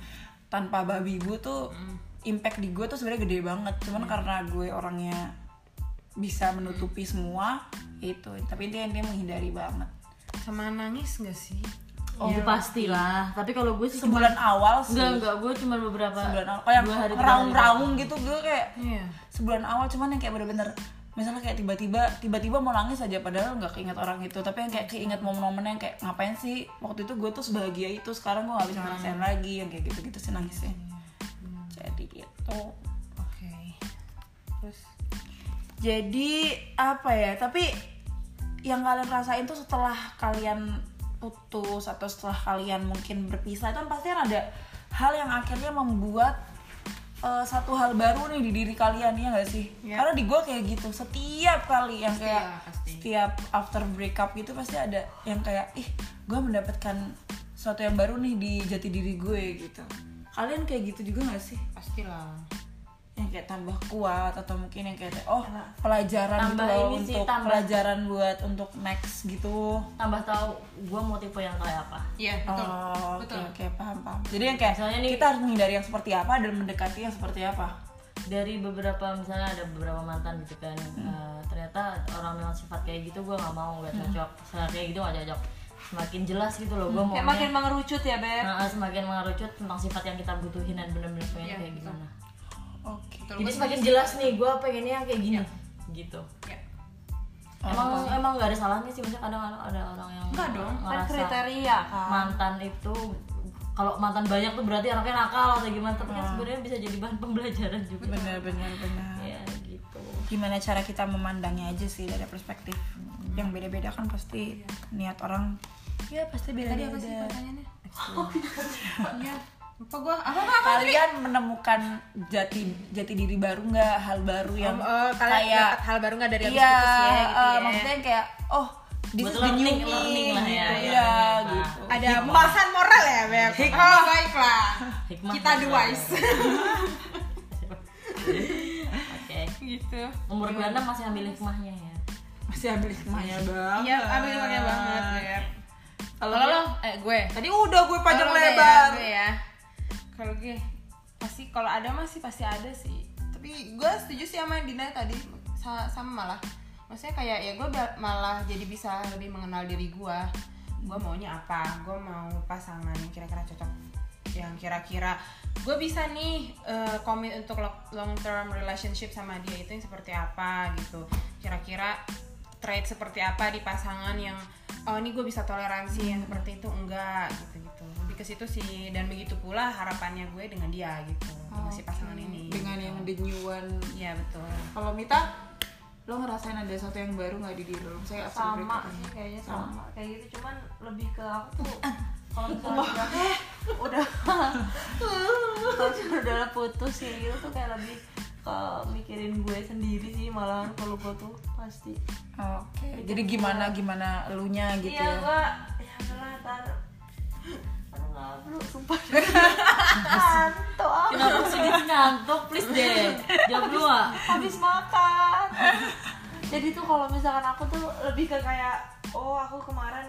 tanpa babi bu tuh impact di gue tuh sebenarnya gede banget. Cuman karena gue orangnya bisa menutupi semua itu. Tapi intinya dia menghindari banget. Sama nangis gak sih? oh pastilah. Tapi kalau gue sih sebulan awal sih. Enggak enggak gue cuma beberapa sebulan awal. Hari tiga raung-raung gitu gue kayak Iya. sebulan awal cuman yang kayak bener-bener misalnya kayak tiba-tiba tiba-tiba mau nangis aja padahal nggak keinget orang itu. Tapi yang kayak keinget momen-momen yang kayak ngapain sih? Waktu itu gue tuh sebahagia itu. Sekarang gue nggak bisa ngerasain lagi yang kayak gitu-gitu sih nangisnya jadi gitu Oke. Terus jadi apa ya tapi yang kalian rasain tuh setelah kalian putus atau setelah kalian mungkin berpisah itu kan pasti kan ada hal yang akhirnya membuat eh, satu hal baru nih di diri kalian ya gak sih? Iya. Karena di gue kayak gitu setiap kali yang Pasti kayak ya, pasti. setiap after breakup gitu pasti ada yang kayak ih gue mendapatkan sesuatu yang baru nih di jati diri gue gitu. Kalian kayak gitu juga gak sih? pastilah. yang kayak tambah kuat atau mungkin yang kayak oh pelajaran Tambah gitu loh ini sih, untuk tambah- pelajaran buat untuk next gitu tambah tahu gue mau tipe yang kayak apa Iya betul. oh oke betul. oke paham paham jadi yang kayak Misalnya nih- kita harus menghindari yang seperti apa dan mendekati yang seperti apa dari beberapa misalnya ada beberapa mantan gitu kan Hmm. eh, ternyata orang yang sifat kayak gitu gue nggak mau gak cocok Misalnya kayak gitu gak cocok semakin jelas gitu loh gue mau kayak makin mengerucut ya beb? Nah, semakin mengerucut tentang sifat yang kita butuhin dan bener-bener pengen Iya, kayak betul. gimana. Oke Betul, jadi semakin jelas nih gue pengennya yang kayak gini Iya. gitu. Ya. emang emang nggak ada salahnya sih maksudnya kadang ada orang yang Enggak dong, kan kriteria kan. mantan itu kalau mantan banyak tuh berarti anaknya nakal atau gimana tapi kan sebenarnya bisa jadi bahan pembelajaran juga. Benar benar benar. Ya gimana cara kita memandangnya aja sih dari perspektif yang beda-beda kan pasti niat orang ya pasti Tadi apa sih pertanyaannya? Iya. Lupa gua. Apa apa apa? kalian menemukan jati jati diri baru nggak hal baru yang Oh, kalian kayak dapat hal baru nggak dari iya putus ya gitu eh, ya? maksudnya kayak oh this Buat is the new learning, me learning lah ya, gitu, ya, iya ternyata. gitu ada bahasan moral ya Beb? Oh baiklah Hikmah kita the wise Oke. gitu Umur 26 masih ambil hikmahnya ya. masih ambil hikmahnya banget iya ambil hikmahnya banget Beb Kalau lo? Eh gue. Tadi udah gue panjang gue ya, lebar. gue ya. Kalau gue pasti kalau ada masih pasti ada sih. Tapi gue setuju sih sama Dina tadi. Sa- sama malah. Maksudnya kayak ya gue malah jadi bisa lebih mengenal diri gue. Gue maunya apa? Gue mau pasangan yang kira-kira cocok. Yang kira-kira gue bisa nih eh, komit untuk lo- long term relationship sama dia itu yang seperti apa gitu. Kira-kira trait seperti apa di pasangan yang oh ini gue bisa toleransi yang seperti itu. Enggak gitu gitu. Lebih ke situ sih dan begitu pula harapannya gue dengan dia gitu dengan si pasangan ini dengan yang the new one. Iya betul. Kalau Mita lo ngerasain ada sesuatu yang baru nggak di diri lo? Saya sama sih kayaknya sama. kayak gitu cuman lebih ke aku tuh kalau misalnya udah udah kalau udah putus ya gitu tuh kayak lebih ke mikirin gue sendiri sih malahan kalau gue tuh pasti oke jadi gimana gimana elunya gitu iya ya gue ya aduh nggak lu sumpah ngantuk. Kenapa sih dia ngantuk? Please deh. Jawab lu ah. habis makan jadi tuh kalau misalkan aku tuh lebih ke kayak oh aku kemarin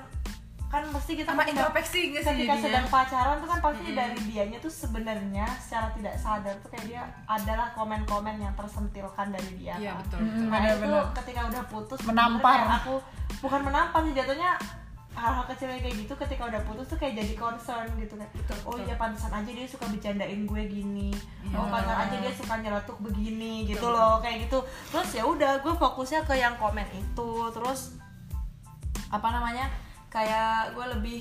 kan mesti kita sama introspeksi nggak sih ketika jadinya? sedang pacaran tuh kan pasti dari dianya tuh sebenarnya secara tidak sadar tuh kayak dia adalah komen-komen yang tersentilkan dari dia iya kan. betul Mm-mm. Nah itu ketika udah putus Menampar. aku bukan menampar sih jatuhnya hal-hal kecil kayak gitu ketika udah putus tuh kayak jadi concern gitu. Kan oh iya pantesan aja dia suka bercandain gue gini. Oh pantesan aja dia suka nyeletuk begini gitu loh kayak gitu. Terus ya udah gue fokusnya ke yang komen itu. Terus apa namanya kayak gue lebih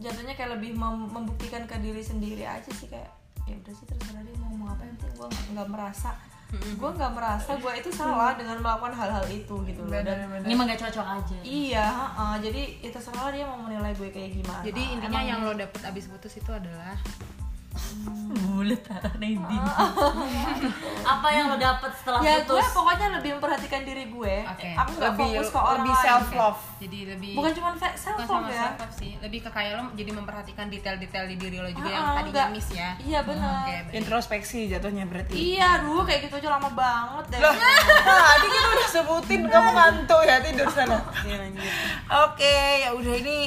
jatuhnya kayak lebih mem- membuktikan ke diri sendiri aja sih kayak ya udah sih terserah dia mau ngomong apa yang penting gue nggak merasa. Gue nggak merasa gue itu salah dengan melakukan hal-hal itu gitu loh. Dan Ini mah gak cocok aja. iya heeh. jadi itu terserah dia mau menilai gue kayak gimana. Jadi intinya Emang yang lo dapet abis putus itu adalah Mulut arah Nadine. Apa yang lo dapet setelah ya gue putus? pokoknya lebih memperhatikan diri gue. Oke. aku nggak fokus ke orang lebih lain. self love jadi lebih bukan cuma self bukan love sama ya. self love sih. Lebih ke kayak lo jadi memperhatikan detail-detail di diri lo juga yang Ah, tadinya nggak. miss ya. Iya benar. Oke, baik. introspeksi jatuhnya berarti. Iya dulu kayak gitu aja lama banget deh. Tadi kita udah sebutin kamu ngantuk ya tidur sana. Oke ya udah ini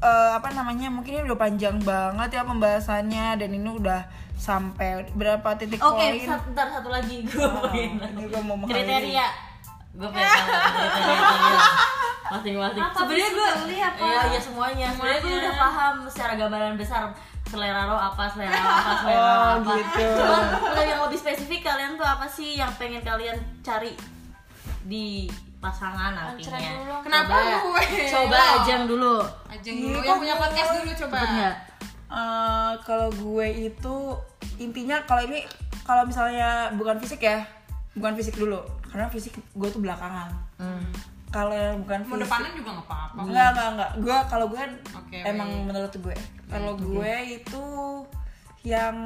eh, apa namanya mungkin ini udah panjang banget ya pembahasannya dan ini udah sampai berapa titik Oke, poin satu, ntar satu lagi gue pengen. ini gue mau. Kriteria. Gue pengen masing-masing. Sebenarnya gue kriteria, apa? Iya, iya semuanya. Sebenarnya gue udah paham secara gambaran besar selera lo apa, selera lo apa, selera lo Oh, apa. gitu. Cuman kalau yang lebih spesifik kalian tuh apa sih yang pengen kalian cari di pasangan nantinya? Kenapa Coba, gue? coba ajang dulu. Ajeng dulu yang punya podcast dulu coba Cepet nggak? Eh, kalau gue itu intinya kalau ini kalau misalnya bukan fisik ya bukan fisik dulu karena fisik gue tuh belakangan kalau yang bukan mau fisik depanan juga nggak apa-apa Enggak, enggak, enggak. Gue kalau gue Oke, emang baik. menurut gue. Kalau gue itu yang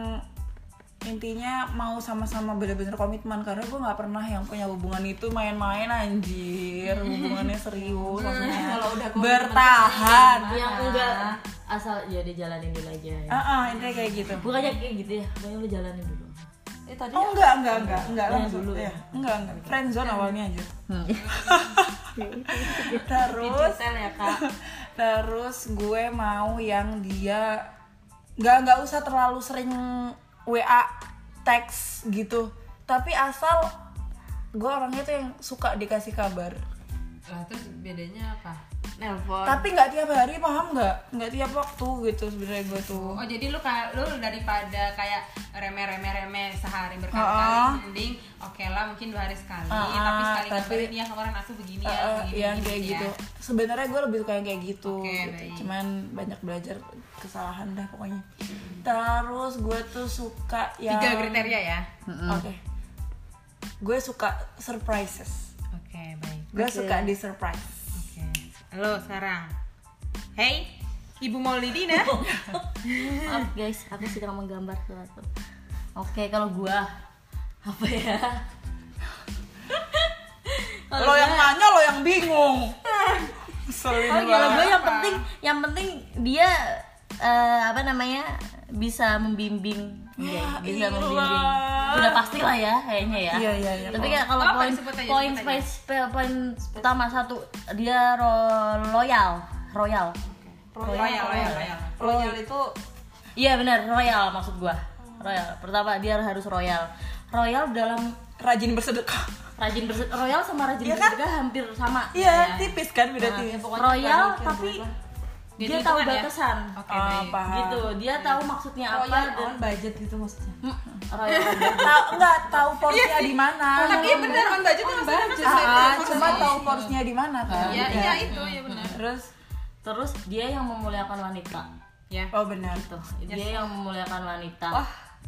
intinya mau sama-sama bener-bener komitmen karena gue nggak pernah yang punya hubungan itu main-main anjir hubungannya serius maksudnya Kalau udah komitmen bertahan Yang enggak asal ya dijalanin dulu aja ya. ah ah, intinya kayak gitu Bukannya kayak gitu ya, pokoknya lu jalanin dulu. eh tadi oh enggak enggak enggak enggak Yang langsung dulu ya ya? enggak enggak friendzone awalnya aja lebih terus ya kak Terus gue mau yang dia nggak nggak usah terlalu sering WA teks gitu. Tapi asal gue orangnya tuh yang suka dikasih kabar. Lah terus bedanya apa nelpon Tapi nggak tiap hari paham nggak? Nggak tiap waktu gitu sebenarnya gue tuh. Oh jadi lu kayak lu daripada kayak remeh remeh remeh sehari berkali-kali mending oke lah mungkin dua hari sekali Ah, tapi sekali tapi- kabarin dia kemarin aku begini ya Eh, begini yang begini kayak ya. gitu. Sebenarnya gue lebih suka yang kayak gitu. Oke, gitu. baik. Cuman banyak belajar kesalahan dah pokoknya. Terus gue tuh suka yang Tiga kriteria ya. Oke. gue suka surprises oke baik gue suka di surprise. Oke. Lo sekarang. Hey ibu Maulidina Maaf guys, aku suka menggambar sesuatu. Oke, kalau gua apa ya? lo yang nanya lo yang bingung. Selin Oh, kalau gue yang penting, yang penting dia eh, apa namanya bisa membimbing, Iya, bisa membimbing. Udah pasti lah ya kayaknya ya. Iya, iya, iya. Tapi kayak kalau Apa? poin poin space poin utama satu dia ro- loyal, royal. royal royal royal royal itu Iya benar royal maksud gua. Royal. Pertama dia harus royal. Royal dalam rajin bersedekah rajin bersedekah royal sama rajin Iya kan? bersedekah hampir sama. iya tipis kan beda Nah, tipis royal tapi Jadi dia tahu hitungan ya? batasan. oke Ah, baik. paham. Gitu, dia tahu maksudnya apa royal dan on budget gitu maksudnya. Hmm, royal. tahu nggak tahu porsinya di mana. Tapi iya bener on budget kan sesuai Ah, cuma tahu porsinya. di mana kan? Iya iya. itu ya benar Terus terus dia yang memuliakan wanita. ya oh benar Tuh, dia yang memuliakan wanita. wah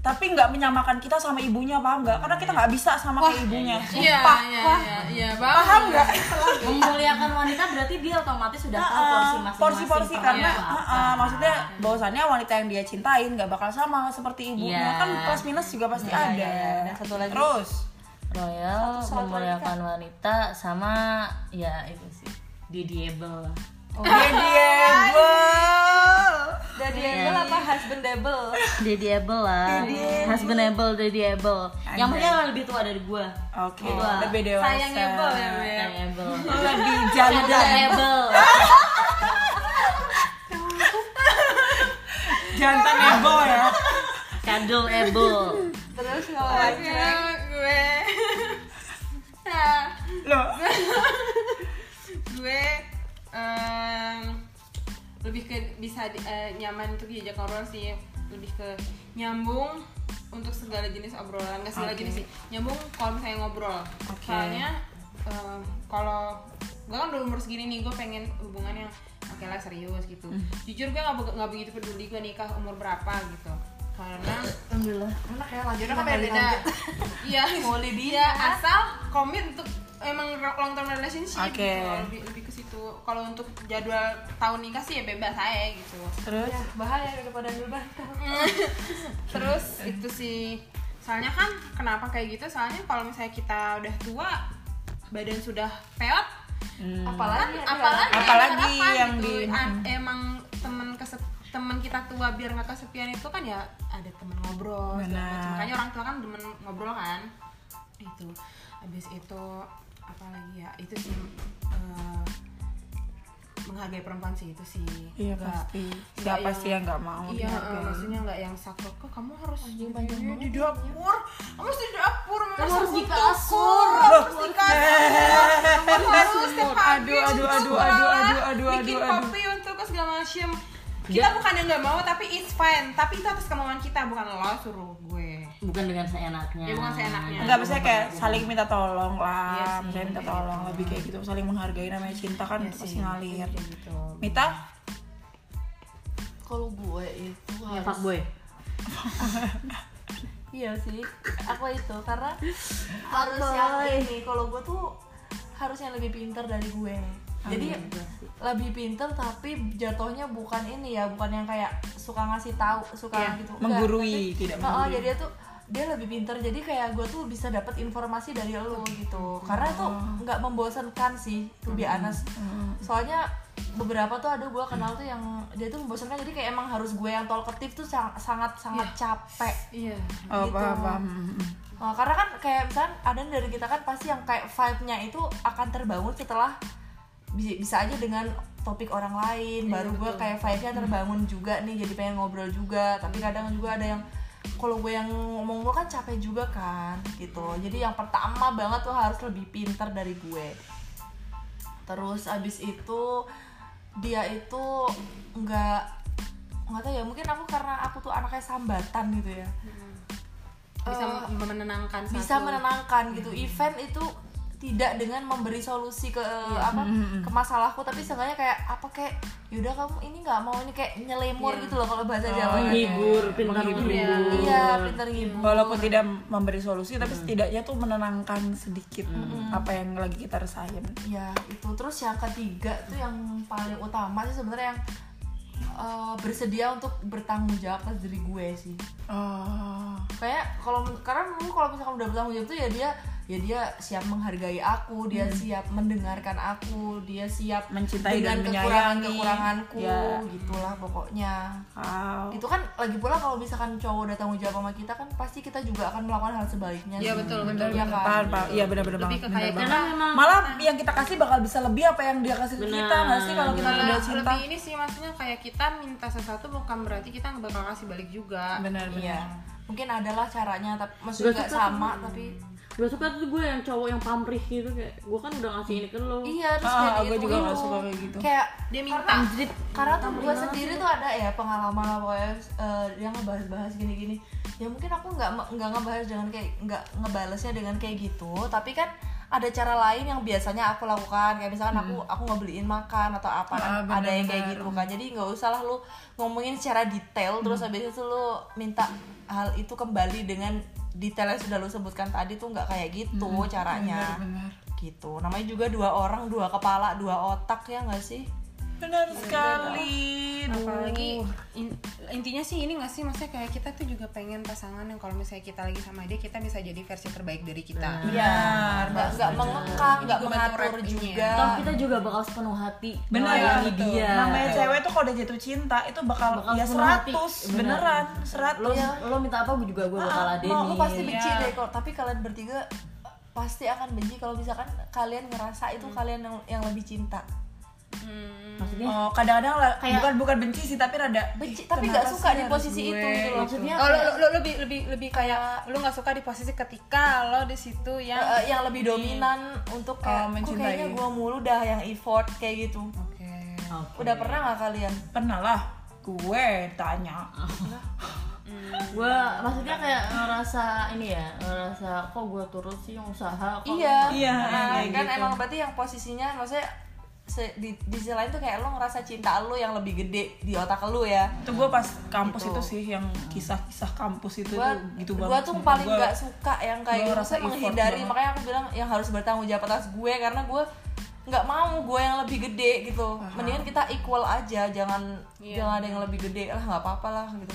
tapi nggak menyamakan kita sama ibunya paham nggak? Karena kita nggak bisa sama kayak ibunya. Iya Sumpah. iya Wah, iya iya paham nggak? Memuliakan wanita berarti dia otomatis sudah tahu porsi masing-masing. porsi-porsi karena ah, apa. ah, maksudnya bahwasannya wanita yang dia cintain nggak bakal sama seperti ibunya. Iya. kan plus minus juga pasti ada. Dan satu lagi. Terus? Royal memuliakan wanita sama ya itu sih didiable lah. Dediable. daddyable apa husbandable Dediable lah. Husbandable, dediable. Yang penting lebih tua dari gua. Oke, Dua. lebih dewasa. sayangable ya Dediable. Lebih jantan. Dediable. Jantan ego ya. Cuddleable. terus kalau gue Loh, gue lebih ke bisa di- eh, nyaman untuk diajak ngobrol sih lebih ke nyambung untuk segala jenis obrolan nggak segala Oke. jenis sih nyambung kalau misalnya ngobrol Oke. soalnya em, kalau gue kan udah umur segini nih gue pengen hubungan yang oke lah serius gitu Hmm. jujur gue nggak begitu peduli gue nikah umur berapa gitu karena Alhamdulillah. enak ya lanjut kan beda-beda iya. Mau Lydia. iya asal komit untuk emang long term relationship Oke. gitu lebih lebih ke situ. Kalau untuk jadwal tahun nikah sih ya bebas saya gitu. Terus? Ya bahaya daripada bebas terus itu sih. Soalnya kan kenapa kayak gitu? Soalnya kalau misalnya kita udah tua badan sudah peot Hmm. apalagi kan apalagi Apalagi harapan yang gitu. di- A- emang temen kesep teman kita tua biar nggak kesepian itu kan ya ada temen ngobrol segala Benar. macam. makanya orang tua kan demen ngobrol kan? Itu. Habis itu apa lagi ya? Itu sih eh, menghargai perempuan sih itu sih. Iya Nggak- pasti. nggak Siapa yang- sih yang nggak mau iya eh, maksudnya nggak yang saklek kok kamu harus Anjing panjang ini banget di dapur? Kamu harus di dapur kamu harus di di kasur. harus di kasur. Kamu harus Aduh, aduh, aduh, aduh, aduh, aduh, bikin aduh, aduh. kopi untuk segala macam kita bukan yang nggak mau tapi it's fine. Tapi itu atas kemauan kita bukan lo suruh gue. Bukan dengan seenaknya. Ya, bukan seenaknya. Enggak, biasanya kayak saling minta tolong lah, Iya sih, misalnya minta tolong lebih kayak gitu, saling menghargai namanya cinta kan Iya itu pasti ngalir. gitu. Mita, kalau gue itu Ya harus fuckboy. iya sih aku itu karena harus yang ini. Kalau gue tuh harus yang lebih pinter dari gue jadi lebih pinter tapi jatuhnya bukan ini ya bukan yang kayak suka ngasih tahu suka Iya, gitu. Enggak, menggurui, tapi- tidak Oh, oh, menggurui. jadi dia tuh dia lebih pinter. Jadi kayak gue tuh bisa dapat informasi dari lo gitu. Karena itu nggak membosankan sih to be honest. soalnya beberapa tuh ada gue kenal tuh yang dia tuh membosankan. Jadi kayak emang harus gue yang talkative tuh sang- sangat sangat capek iya. oh Gitu. paham paham. Hmm, hmm. Nah, karena kan kayak misalnya ada dari kita kan pasti yang kayak vibe-nya itu akan terbangun setelah bisa, aja dengan topik orang lain. Baru gue kayak vibe-nya terbangun juga nih jadi pengen ngobrol juga. Tapi kadang juga ada yang kalau gue yang ngomong lo kan capek juga kan gitu. Jadi yang pertama banget tuh harus lebih pinter dari gue. Terus abis itu dia itu nggak nggak tahu ya mungkin aku karena aku tuh anaknya sambatan gitu ya. Bisa Eh, menenangkan bisa satu. menenangkan gitu. Event itu tidak dengan memberi solusi ke apa ke masalahku tapi seenggaknya kayak apa kayak yaudah kamu ini nggak mau ini kayak nyelemur gitu loh kalau bahasa Jawa menghibur pintar menghibur. iya pinter ngibur walaupun tidak memberi solusi tapi setidaknya tuh menenangkan sedikit apa yang lagi kita rasain. Ya itu. Terus yang ketiga tuh yang paling utama sih sebenarnya yang eh, bersedia untuk bertanggung jawab atas diri gue sih. Oh. Kayak kalau karena dulu kalau misalkan udah bertanggung jawab tuh ya dia ya dia siap menghargai aku dia siap mendengarkan aku dia siap Mencintai dan dengan kekurangan menyayangi. kekuranganku Ya. gitulah pokoknya wow. itu kan lagi pula kalau misalkan cowok udah tanggung jawab sama kita kan pasti kita juga akan melakukan hal sebaliknya Iya, sih. betul, betul. Iya kan Paham, paham. Iya benar-benar Lebih banget. ke benar kayak banget. karena memang Malah yang kita kasih bakal bisa lebih apa yang dia kasih ke Benar. kita nggak sih kalau kita Malah udah cinta? lebih ini sih maksudnya kayak kita minta sesuatu bukan berarti kita nggak bakal kasih balik juga Benar iya benar. mungkin adalah caranya tapi maksudnya Gak sama tapi gak suka tuh gue yang cowok yang pamrih gitu kayak gue kan udah ngasih ini ke lo. Iya terus Ah, kayak gue juga nggak itu. suka kayak gitu. kayak dia minta. karena, karena tuh gue sendiri tuh ada ya pengalaman lah pokoknya eh, dia ngebahas-bahas gini-gini. Ya mungkin aku nggak nggak ngebahas dengan kayak nggak ngebalesnya dengan kayak gitu tapi kan ada cara lain yang biasanya aku lakukan. Kayak misalkan aku aku ngebeliin makan atau apa Ah, ada yang kayak gitu kan. Jadi nggak usah lah lu ngomongin secara detail terus habis itu lu minta hal itu kembali dengan detail yang sudah lu sebutkan tadi tuh nggak kayak gitu caranya. Benar. gitu. Namanya juga dua orang dua kepala dua otak ya nggak sih Benar sekali. Apalagi in- intinya sih ini nggak sih maksudnya kayak kita tuh juga pengen pasangan yang kalau misalnya kita lagi sama dia kita bisa jadi versi terbaik dari kita Iya, nggak nggak mengekang, nggak mengatur juga. Toh kita juga bakal sepenuh hati Benar melayani betul. dia Namanya cewek tuh kalau udah jatuh cinta itu bakal, Bakal ya sepenuh hati. 100 Benar. beneran lo 100 lo minta apa gue juga gue bakal Ah, adenin mau lu pasti benci Iya. deh kalau tapi kalian bertiga pasti akan benci kalau misalkan kalian ngerasa itu kalian yang yang lebih cinta. Hmm. Maksudnya Oh, kadang-kadang Kayak- bukan bukan benci sih tapi rada Benci "Ih, tapi nggak suka di posisi gue?" itu gitu loh. maksudnya Oh, lo, lo- lo lebih lebih lebih kayak lu nggak suka di posisi ketika lo di situ yang Eh, yang lebih dominan untuk kayak Oh, kok mencintai. kayaknya gua mulu dah yang effort kayak gitu. oke Oke. Udah pernah nggak kalian? Pernah lah gue tanya. gue maksudnya kayak ngerasa ini ya ngerasa kok gue turut sih yang usaha kok Iya. Iya, Nah, kan gitu. emang berarti yang posisinya maksudnya se- di, di sisi lain tuh kayak lo ngerasa cinta lo yang lebih gede di otak lo ya. Itu gue pas kampus Gitu. itu sih yang kisah-kisah kampus itu gua tuh gitu gua banget. tuh sumpah. paling Gua- nggak suka yang kayak gitu effort menghindari banget. makanya aku bilang yang harus bertanggung jawab atas gue karena gue nggak mau gue yang lebih gede gitu mendingan kita equal aja jangan Iya. jangan ada yang lebih gede lah nggak apa-apa lah gitu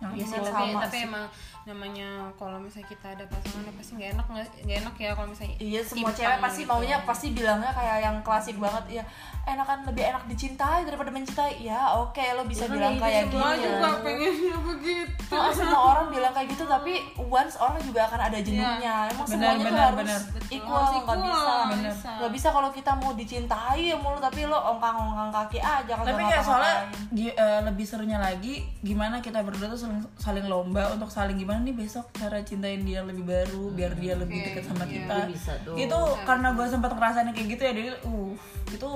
yang Iya isi sih, tapi, sama tapi sih. emang namanya kalau misalnya kita ada pasangan ya pasti nggak enak nggak enak ya kalau misalnya Iya semua cewek pasti gitu. maunya pasti bilangnya kayak yang klasik banget ya enakan lebih enak dicintai daripada mencintai ya oke lo bisa Ya bilang kayak gitu semua Iya. juga pengennya begitu Nah, semua orang bilang kayak gitu tapi once orang juga akan ada jenuhnya emang Benar, semuanya tuh benar, harus benar. equal nggak bisa nggak Bener. bisa. kalau kita mau dicintai ya mulu tapi lo ongkang-ongkang kaki aja tapi kayak soalnya eh, lebih serunya lagi gimana kita berdua tuh saling, saling lomba untuk saling gimana nih besok cara cintain dia lebih baru biar dia lebih dekat sama kita Itu bisa tuh. itu karena gue sempat ngerasain kayak gitu ya jadi uh itu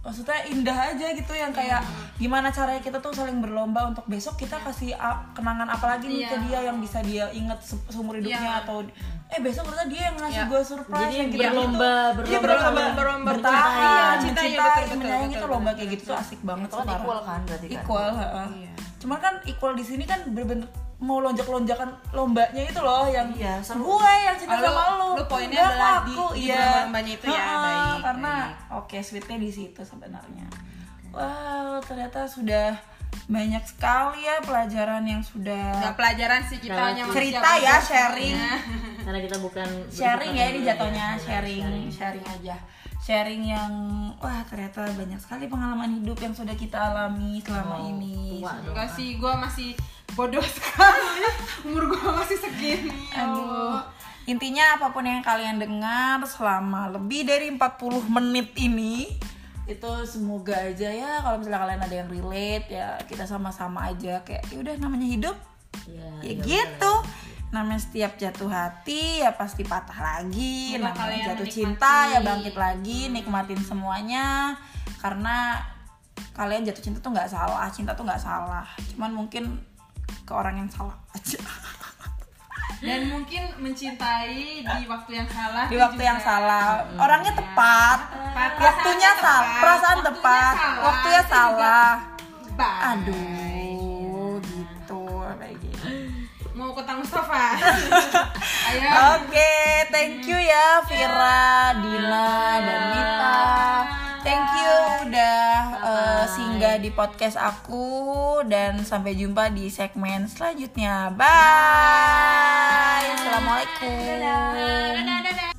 maksudnya indah aja gitu yang kayak gimana caranya kita tuh saling berlomba untuk besok kita kasih a- kenangan apa lagi nih ke dia yang bisa dia inget se- seumur hidupnya atau eh besok ternyata dia yang ngasih gue surprise Jadi yang kayak berlomba, gitu. Iya, berlomba, berlomba berlomba bertahan. Iya, betul, betul, menyayangi betul, itu lomba kayak gitu tuh asik banget itu kan equal kan berarti kan equal heeh. Iya. cuman kan equal di sini kan berbentuk mau lonjak-lonjakan lombanya itu loh yang Iya, seru. gue yang cinta Oh, lu- sama lu. lu poinnya Enggak, adalah di- aku, di iya. lomba-lombanya itu ya, baik, karena oke sweetnya di situ sebenarnya. Wow ternyata sudah banyak sekali ya pelajaran yang sudah nggak pelajaran sih kita Nggak hanya cerita ya sharing. karena kita bukan sharing ya ini jatuhnya sharing sharing. aja. Sharing yang wah ternyata banyak sekali pengalaman hidup yang sudah kita alami selama ini. tua dong. Enggak sih, gue masih bodoh sekali. Umur gue masih segini. ya Aduh. Allah. Intinya apa pun yang kalian dengar selama lebih dari 40 menit ini itu semoga aja ya kalau misalnya kalian ada yang relate ya kita sama-sama aja kayak ya udah namanya hidup Iya, ya iya, gitu namanya setiap jatuh hati ya pasti patah lagi Semoga namanya kalian jatuh menikmati. cinta ya bangkit lagi nikmatin semuanya karena kalian jatuh cinta tuh nggak salah cinta tuh nggak salah cuman mungkin ke orang yang salah aja. Dan mungkin mencintai di waktu yang salah di waktu yang salah. Orangnya tepat. Tepat. waktunya salah tepat. perasaan Waktunya tepat. salah. waktunya salah. aduh gitu. Kayak gitu. Mau ke Tang Mustafa ayo. Oke, thank you ya Vira, Dina, dan Nita. Thank you udah eh, singgah di podcast aku dan sampai jumpa di segmen selanjutnya. Bye. Assalamualaikum. dadah dadah